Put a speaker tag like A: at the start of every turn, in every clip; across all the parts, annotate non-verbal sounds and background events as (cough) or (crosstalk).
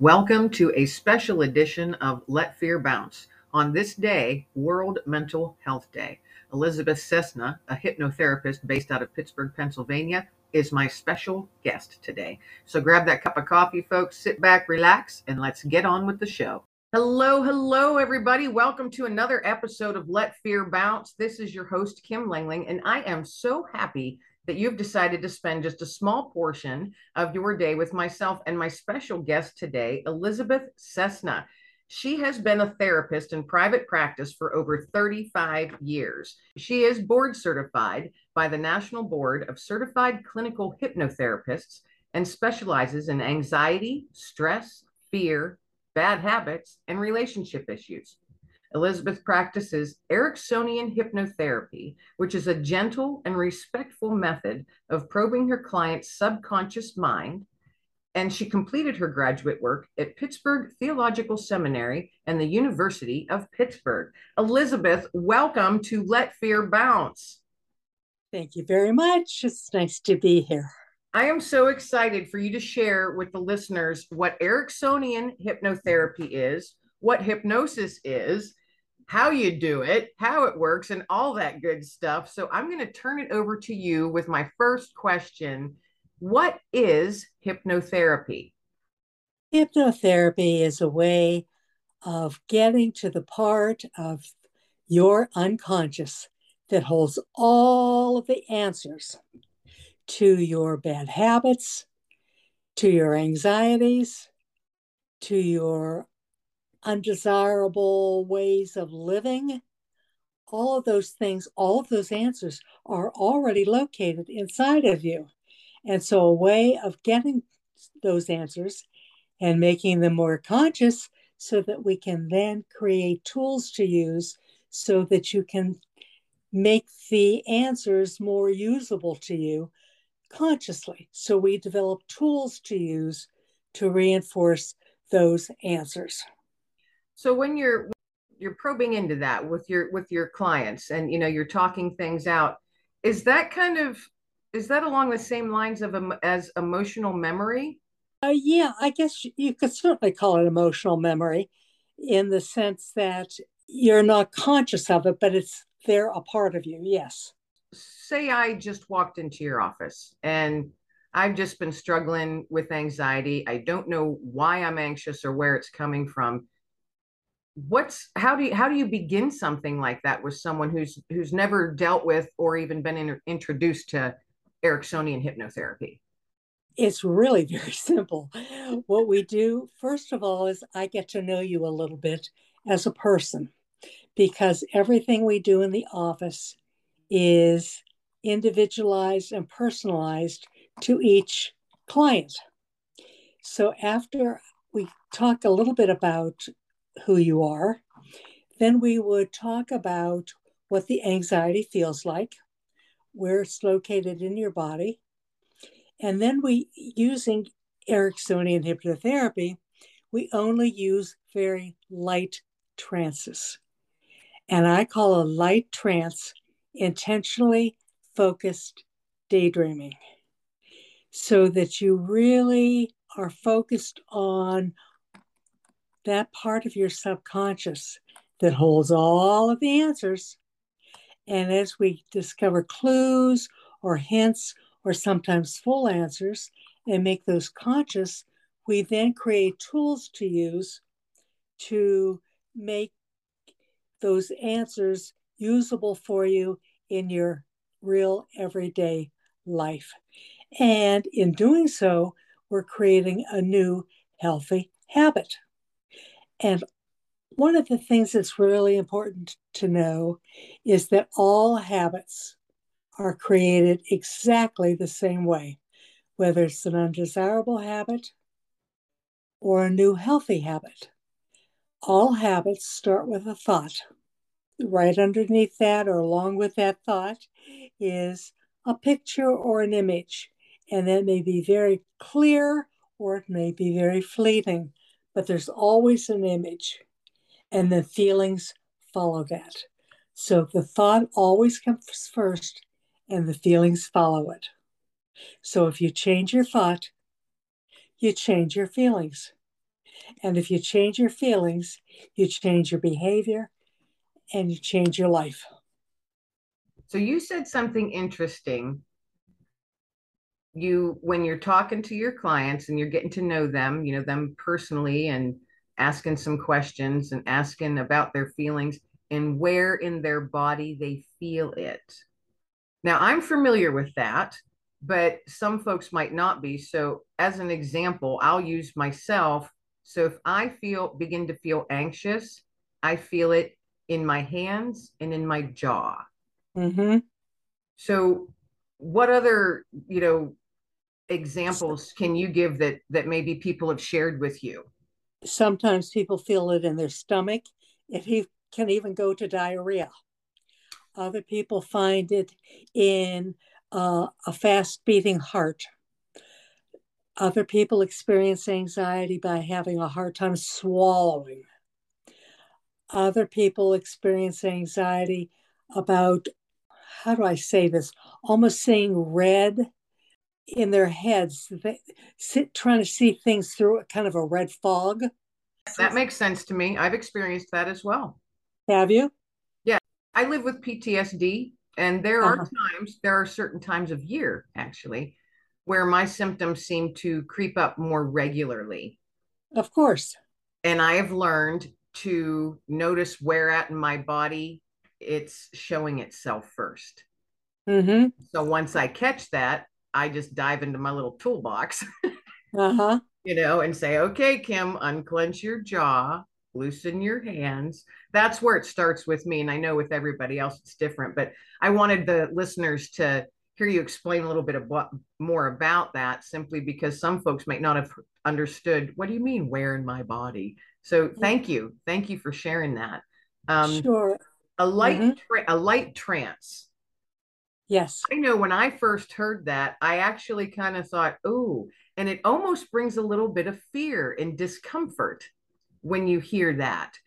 A: Welcome to a special edition of Let Fear Bounce. On this day, World Mental Health Day, Elizabeth Cessna, a hypnotherapist based out of Pittsburgh, Pennsylvania, is my special guest today. So grab that cup of coffee, folks, sit back, relax, and let's get on with the show. Hello, hello, everybody. Welcome to another episode of Let Fear Bounce. This is your host, Kim Langling, and I am so happy that you've decided to spend just a small portion of your day with myself and my special guest today, Elizabeth Cessna. She has been a therapist in private practice for over 35 years. She is board certified by the National Board of Certified Clinical Hypnotherapists and specializes in anxiety, stress, fear, bad habits, and relationship issues. Elizabeth practices Ericksonian hypnotherapy, which is a gentle and respectful method of probing her client's subconscious mind. And she completed her graduate work at Pittsburgh Theological Seminary and the University of Pittsburgh. Elizabeth, welcome to Let Fear Bounce.
B: Thank you very much. It's nice to be here.
A: I am so excited for you to share with the listeners what Ericksonian hypnotherapy is, what hypnosis is, how you do it, how it works, and all that good stuff. So I'm going to turn it over to you with my first question What is hypnotherapy?
B: Hypnotherapy is a way of getting to the part of your unconscious that holds all of the answers to your bad habits, to your anxieties, to your undesirable ways of living, all of those things, all of those answers are already located inside of you. And so, a way of getting those answers and making them more conscious so that we can then create tools to use so that you can make the answers more usable to you consciously. So, we develop tools to use to reinforce those answers.
A: So when you're you're probing into that with your with your clients and you know you're talking things out, is that kind of is that along the same lines of as emotional memory?
B: Uh, yeah, I guess you could certainly call it emotional memory in the sense that you're not conscious of it, but it's they're a part of you. Yes.
A: Say I just walked into your office and I've just been struggling with anxiety. I don't know why I'm anxious or where it's coming from what's how do you how do you begin something like that with someone who's who's never dealt with or even been in, introduced to ericksonian hypnotherapy?
B: It's really (laughs) very simple. What we do first of all is i get to know you a little bit as a person because everything we do in the office is individualized and personalized to each client. So after we talk a little bit about who you are. Then we would talk about what the anxiety feels like, where it's located in your body. And then we, using Ericksonian hypnotherapy, we only use very light trances. And I call a light trance intentionally focused daydreaming so that you really are focused on that part of your subconscious that holds all of the answers. And as we discover clues or hints or sometimes full answers and make those conscious, we then create tools to use to make those answers usable for you in your real everyday life. And in doing so, we're creating a new healthy habit. And one of the things that's really important to know is that all habits are created exactly the same way, whether it's an undesirable habit or a new healthy habit. All habits start with a thought. Right underneath that, or along with that thought, is a picture or an image. And that may be very clear or it may be very fleeting but there's always an image, and the feelings follow that. So the thought always comes first, and the feelings follow it. So if you change your thought, you change your feelings. And if you change your feelings, you change your behavior and you change your life.
A: So you said something interesting. You when you're talking to your clients and you're getting to know them, you know them personally and asking some questions and asking about their feelings and where in their body they feel it. Now, I'm familiar with that, but some folks might not be. So, as an example, I'll use myself. So, if I feel begin to feel anxious, I feel it in my hands and in my jaw.
B: Mm-hmm.
A: So, what other, you know, examples can you give that that maybe people have shared with you?
B: Sometimes people feel it in their stomach. It can even go to diarrhea. Other people find it in uh, a fast beating heart. Other people experience anxiety by having a hard time swallowing. Other people experience anxiety about, how do I say this, almost seeing red in their heads, they sit trying to see things through a kind of a red fog.
A: That makes sense to me. I've experienced that as well.
B: Have you?
A: Yeah. I live with PTSD, and there uh-huh. are times, there are certain times of year actually, where my symptoms seem to creep up more regularly.
B: Of course.
A: And I have learned to notice where at in my body it's showing itself 1st
B: mm-hmm.
A: So once I catch that, I just dive into my little toolbox.
B: uh-huh. (laughs)
A: You know, and say, okay, Kim, unclench your jaw, loosen your hands. That's where it starts with me. And I know with everybody else it's different, but I wanted the listeners to hear you explain a little bit of what more about that simply because some folks might not have understood what do you mean where in my body so thank you thank you for sharing that
B: um, sure
A: a light mm-hmm. tra- a light trance
B: yes.
A: I know when i first heard that i actually kind of thought oh and it almost brings a little bit of fear and discomfort when you hear that.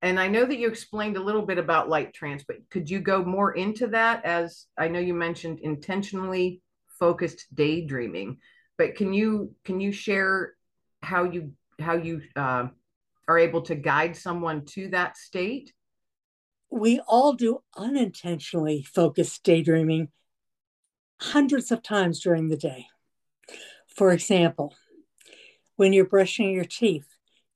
A: And i know that you explained a little bit about light trance but could you go more into that as i know you mentioned intentionally focused daydreaming but can you can you share how you how you uh, are able to guide someone to that state
B: we all do unintentionally focused daydreaming hundreds of times during the day. For example, when you're brushing your teeth,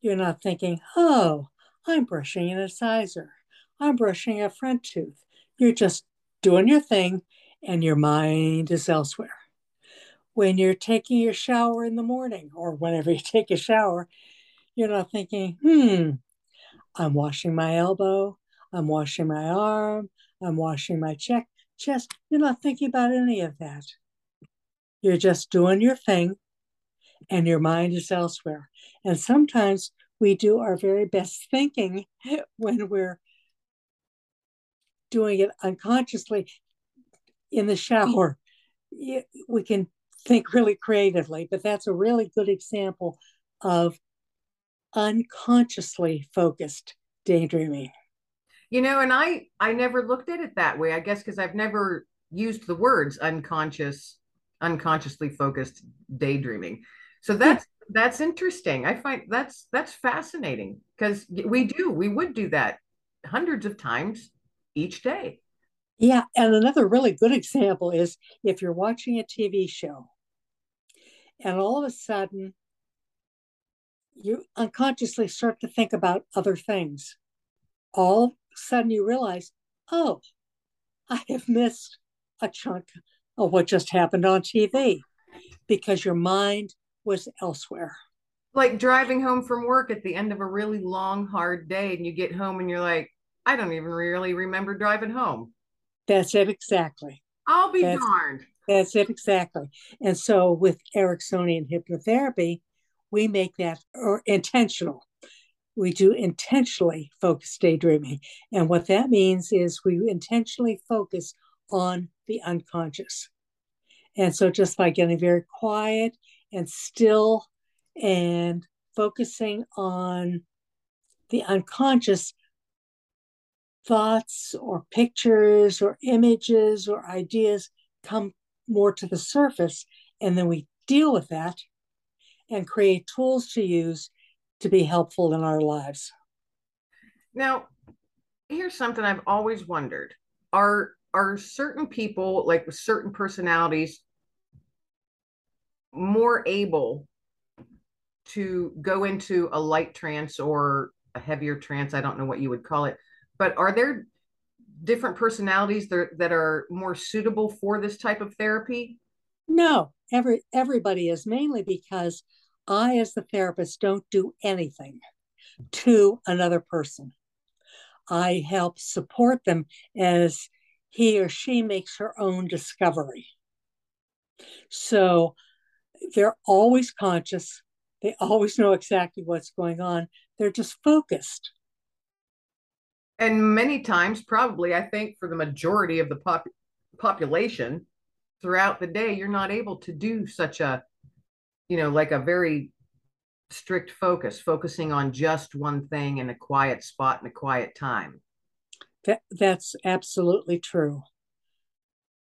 B: you're not thinking, oh, I'm brushing an incisor, I'm brushing a front tooth. You're just doing your thing and your mind is elsewhere. When you're taking your shower in the morning or whenever you (laughs) take a shower, you're not thinking, hmm, I'm washing my elbow, I'm washing my arm, I'm washing my check, chest. You're not thinking about any of that. You're just doing your thing and your mind is elsewhere. And sometimes we do our very best thinking (laughs) when we're doing it unconsciously in the shower. We can think really creatively, but that's a really good example of unconsciously focused daydreaming
A: you know and i i never looked at it that way i guess because i've never used the words unconscious unconsciously focused daydreaming. So hmm. that's that's interesting i find that's that's fascinating because we do we would do that hundreds of times each day.
B: Yeah and another really good example is if you're watching a tv show and all of a sudden you unconsciously start to think about other things. All sudden you realize, oh, I have missed a chunk of what just happened on TV because your mind was elsewhere.
A: Like driving home from work at the end of a really long, hard day, and you get home and you're like, I don't even really remember driving home.
B: That's it exactly.
A: I'll be that's, darned.
B: That's it exactly. And so with Ericksonian hypnotherapy, we make that or intentional we do intentionally focus daydreaming. And what that means is we intentionally focus on the unconscious. And so just by getting very quiet and still and focusing on the unconscious, thoughts or pictures or images or ideas come more to the surface. And then we deal with that and create tools to use to be helpful in our lives.
A: Now, here's something I've always wondered. Are are certain people like with certain personalities more able to go into a light trance or a heavier trance? I don't know what you would call it. But are there different personalities that, that are more suitable for this type of therapy?
B: No, every everybody is mainly because I, as the therapist, don't do anything to another person. I help support them as he or she makes her own discovery. So they're always conscious, they always know exactly what's going on, they're just focused.
A: And many times, probably, I think for the majority of the pop- population, throughout the day, you're not able to do such a, you know, like a very strict focus, focusing on just one thing in a quiet spot in a quiet time.
B: That, that's absolutely true.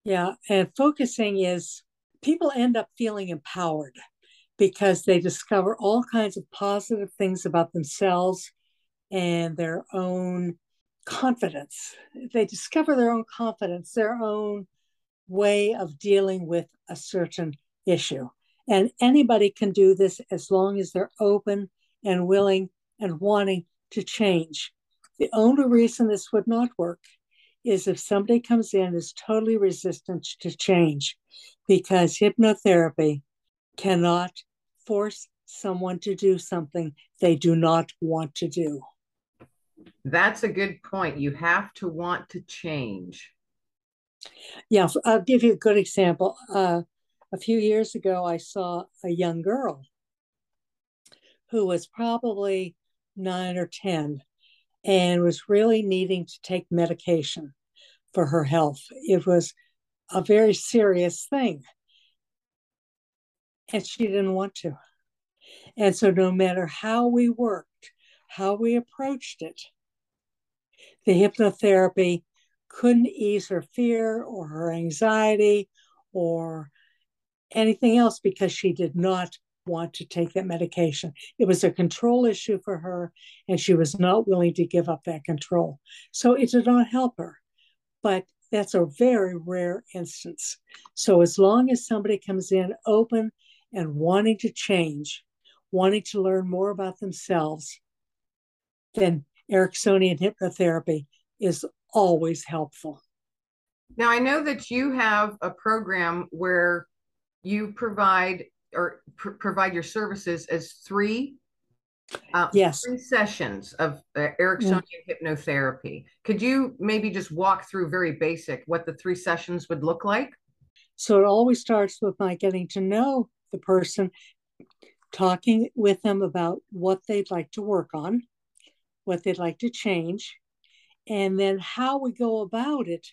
B: Yeah. And focusing is people end up feeling empowered because they discover all kinds of positive things about themselves and their own confidence. They discover their own confidence, their own way of dealing with a certain issue. And anybody can do this as long as they're open and willing and wanting to change. The only reason this would not work is if somebody comes in is totally resistant to change because hypnotherapy cannot force someone to do something they do not want to do.
A: That's a good point. You have to want to change.
B: Yeah, I'll give you a good example. Uh, a few years ago, I saw a young girl who was probably nine or 10 and was really needing to take medication for her health. It was a very serious thing. And she didn't want to. And so, no matter how we worked, how we approached it, the hypnotherapy couldn't ease her fear or her anxiety or anything else because she did not want to take that medication. It was a control issue for her, and she was not willing to give up that control. So it did not help her. But that's a very rare instance. So as long as somebody comes in open and wanting to change, wanting to learn more about themselves, then Ericksonian hypnotherapy is always helpful.
A: Now, I know that you have a program where you provide or pr- provide your services as three uh,
B: yes
A: three sessions of uh, Ericksonian mm-hmm. hypnotherapy. Could you maybe just walk through very basic what the three sessions would look like?
B: So it always starts with my getting to know the person, talking with them about what they'd like to work on, what they'd like to change, and then how we go about it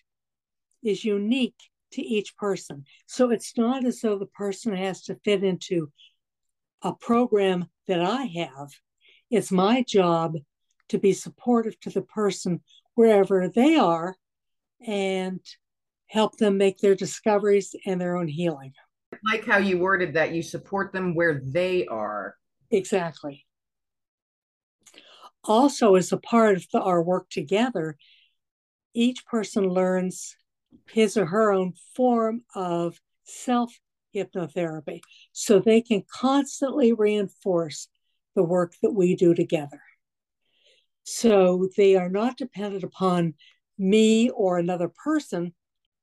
B: is unique to each person. So it's not as though the person has to fit into a program that I have. It's my job to be supportive to the person wherever they are and help them make their discoveries and their own healing.
A: I like how you worded that you support them where they are.
B: Exactly. Also, as a part of the, our work together, each person learns his or her own form of self hypnotherapy so they can constantly reinforce the work that we do together. So they are not dependent upon me or another person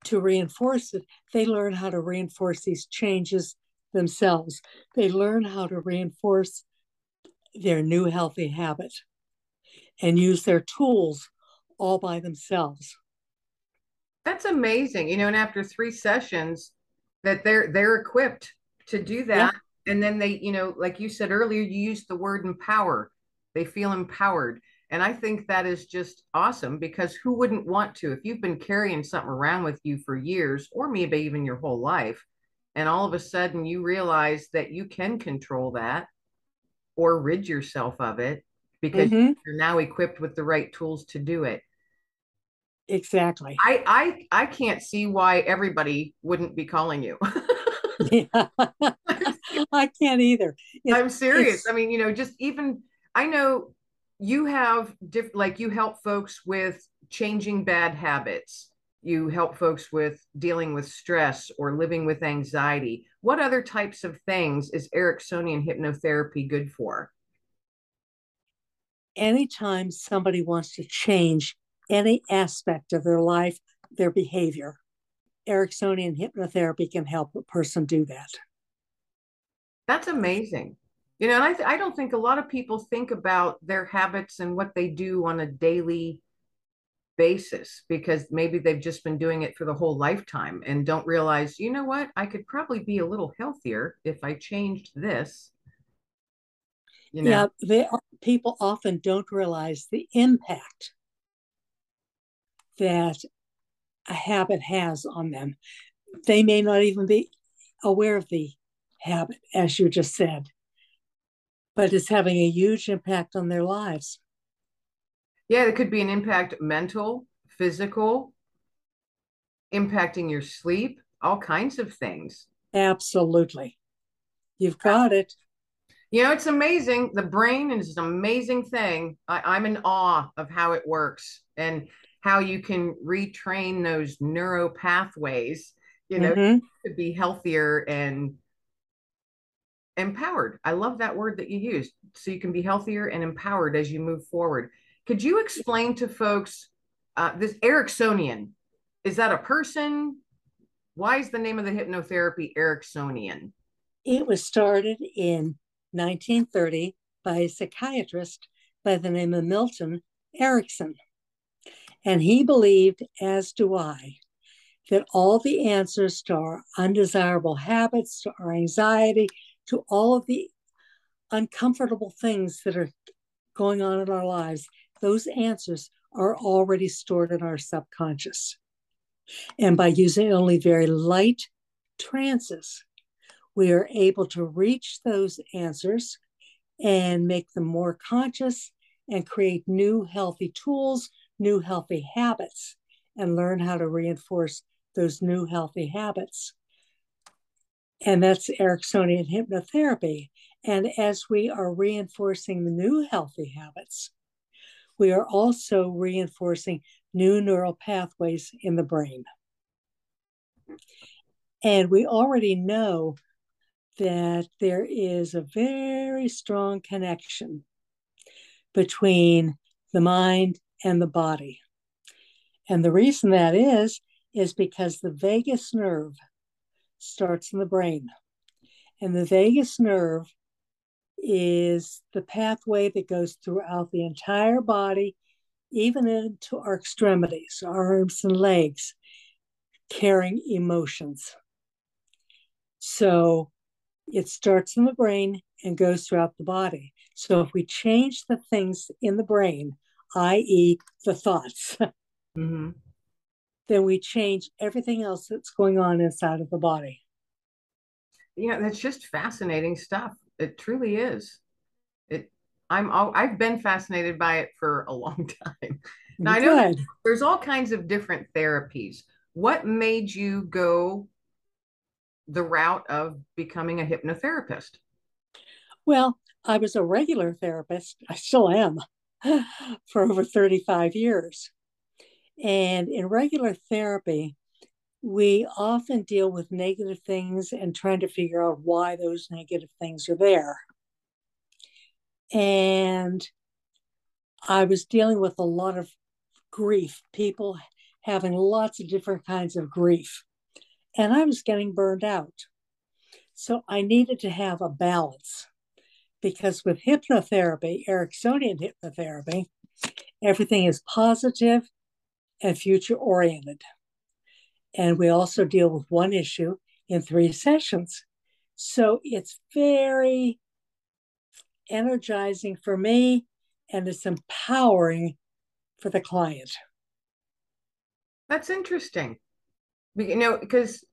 B: to reinforce it. They learn how to reinforce these changes themselves. They learn how to reinforce their new healthy habit and use their tools all by themselves.
A: That's amazing. You know, and after three sessions that they're they're equipped to do that. Yeah. And then they, you know, like you said earlier, you used the word empower. They feel empowered. And I think that is just awesome because who wouldn't want to? If you've been carrying something around with you for years or maybe even your whole life, and all of a sudden you realize that you can control that or rid yourself of it because mm-hmm. you're now equipped with the right tools to do it.
B: Exactly.
A: I I I can't see why everybody wouldn't be calling you. (laughs)
B: yeah. (laughs) I can't either.
A: It, I'm serious. I mean, you know, just even I know you have diff- like you help folks with changing bad habits. You help folks with dealing with stress or living with anxiety. What other types of things is Ericksonian hypnotherapy good for?
B: Anytime somebody wants to change any aspect of their life, their behavior, Ericksonian hypnotherapy can help a person do that.
A: That's amazing. You know, and I, th- I don't think a lot of people think about their habits and what they do on a daily basis because maybe they've just been doing it for the whole lifetime and don't realize, you know what, I could probably be a little healthier if I changed this.
B: You know? Yeah, they, people often don't realize the impact that a habit has on them. They may not even be aware of the habit, as you just said but it's having a huge impact on their lives.
A: Yeah, it could be an impact mental, physical, impacting your sleep, all kinds of things.
B: Absolutely. You've got it.
A: You know, it's amazing. The brain is an amazing thing. I, am in awe of how it works and how you can retrain those neuro pathways, you know, mm-hmm. to be healthier and empowered. I love that word that you used. So you can be healthier and empowered as you move forward. Could you explain to folks uh, this Ericksonian? Is that a person? Why is the name of the hypnotherapy Ericksonian?
B: It was started in 1930 by a psychiatrist by the name of Milton Erickson. And he believed, as do I, that all the answers to our undesirable habits, to our anxiety, to all of the uncomfortable things that are going on in our lives, those answers are already stored in our subconscious. And by using only very light trances, we are able to reach those answers and make them more conscious and create new healthy tools, new healthy habits, and learn how to reinforce those new healthy habits and that's Ericksonian hypnotherapy. And as we are reinforcing the new healthy habits, we are also reinforcing new neural pathways in the brain. And we already know that there is a very strong connection between the mind and the body. And the reason that is, is because the vagus nerve starts in the brain. And the vagus nerve is the pathway that goes throughout the entire body, even into our extremities, arms and legs, carrying emotions. So it starts in the brain and goes throughout the body. So if we change the things in the brain, i.e., the thoughts, (laughs) mm-hmm then we change everything else that's going on inside of the body.
A: Yeah, that's just fascinating stuff. It truly is. It I'm all, I've been fascinated by it for a long (laughs) time. Now Good. I know there's all kinds of different therapies. What made you go the route of becoming a hypnotherapist?
B: Well, I was a regular therapist. I still am (laughs) for over 35 years. And in regular therapy, we often deal with negative things and trying to figure out why those negative things are there. And I was dealing with a lot of grief, people having lots of different kinds of grief. And I was getting burned out. So I needed to have a balance because with hypnotherapy, Ericksonian hypnotherapy, everything is positive and future oriented. And we also deal with one issue in three sessions. So it's very energizing for me and it's empowering for the client.
A: That's interesting. You know, because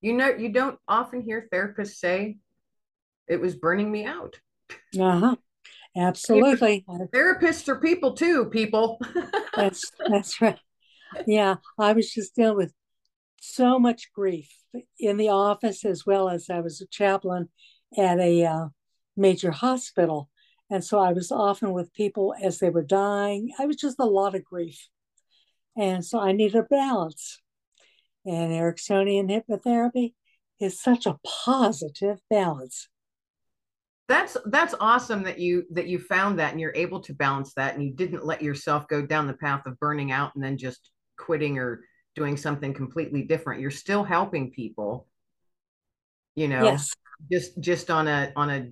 A: you know, you don't often hear therapists say it was burning me out.
B: Uh-huh. Absolutely.
A: Therapists are people too, people. (laughs)
B: that's that's right. Yeah, I was just dealing with so much grief in the office as well as I was a chaplain at a uh, major hospital, And so I was often with people as they were dying. I was just a lot of grief. And so I needed a balance. And Ericksonian hypnotherapy is such a positive balance.
A: That's that's awesome that you that you found that and you're able to balance that and you didn't let yourself go down the path of burning out and then just quitting or doing something completely different. You're still helping people, you know,
B: yes.
A: just just on a on a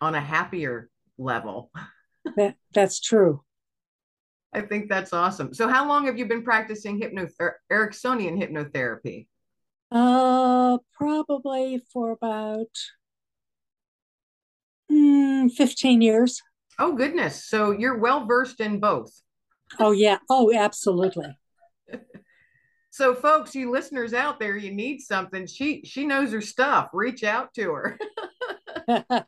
A: on a happier level.
B: That, that's true.
A: I think that's awesome. So, how long have you been practicing hypno Ericksonian hypnotherapy?
B: Uh, probably for about mm, 15 years.
A: Oh, goodness. So, you're well versed in both.
B: Oh, yeah. Oh, absolutely. (laughs)
A: so, folks, you listeners out there, you need something. She she knows her stuff. Reach out to her. (laughs)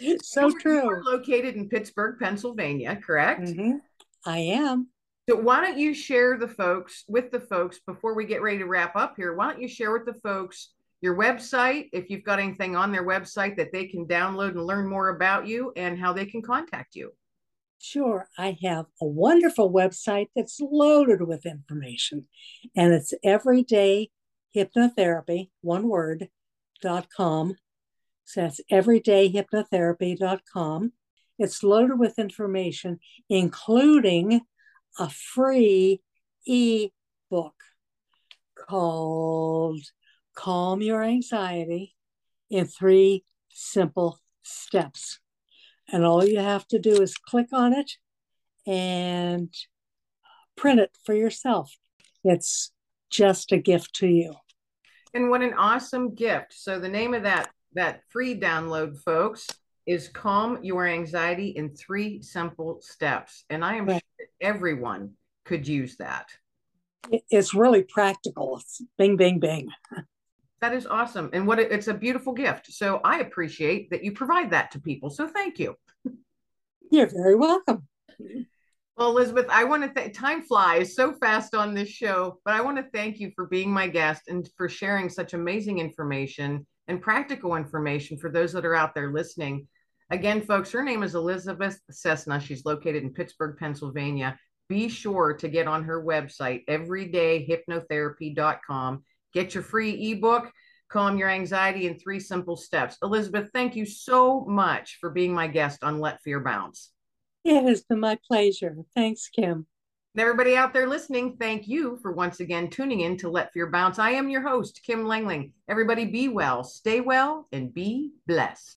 A: (laughs)
B: so true.
A: Located in Pittsburgh, Pennsylvania, correct?
B: Mm-hmm. I am.
A: So why don't you share the folks with the folks before we get ready to wrap up here? Why don't you share with the folks your website, if you've got anything on their website that they can download and learn more about you and how they can contact you?
B: Sure. I have a wonderful website that's loaded with information, and it's everyday hypnotherapy, one word, dot com. So that's everydayhypnotherapy.com. It's loaded with information, including a free e-book called Calm Your Anxiety in Three Simple Steps. And all you have to do is click on it and print it for yourself. It's just a gift to you.
A: And what an awesome gift. So the name of that that free download folks is calm your anxiety in three simple steps. And I am right. sure everyone could use that.
B: It's really practical. It's bing, bing, bing. (laughs)
A: That is awesome. And what a, it's a beautiful gift. So I appreciate that you provide that to people. So thank you.
B: You're very welcome.
A: Well, Elizabeth, I want to thank time flies so fast on this show, but I want to thank you for being my guest and for sharing such amazing information and practical information for those that are out there listening. Again, folks, her name is Elizabeth Cessna. She's located in Pittsburgh, Pennsylvania. Be sure to get on her website, everydayhypnotherapy.com. Get your free ebook, Calm Your Anxiety in Three Simple Steps. Elizabeth, thank you so much for being my guest on Let Fear Bounce.
B: It has been my pleasure. Thanks, Kim.
A: And everybody out there listening, thank you for once again tuning in to Let Fear Bounce. I am your host, Kim Langling. Everybody be well, stay well, and be blessed.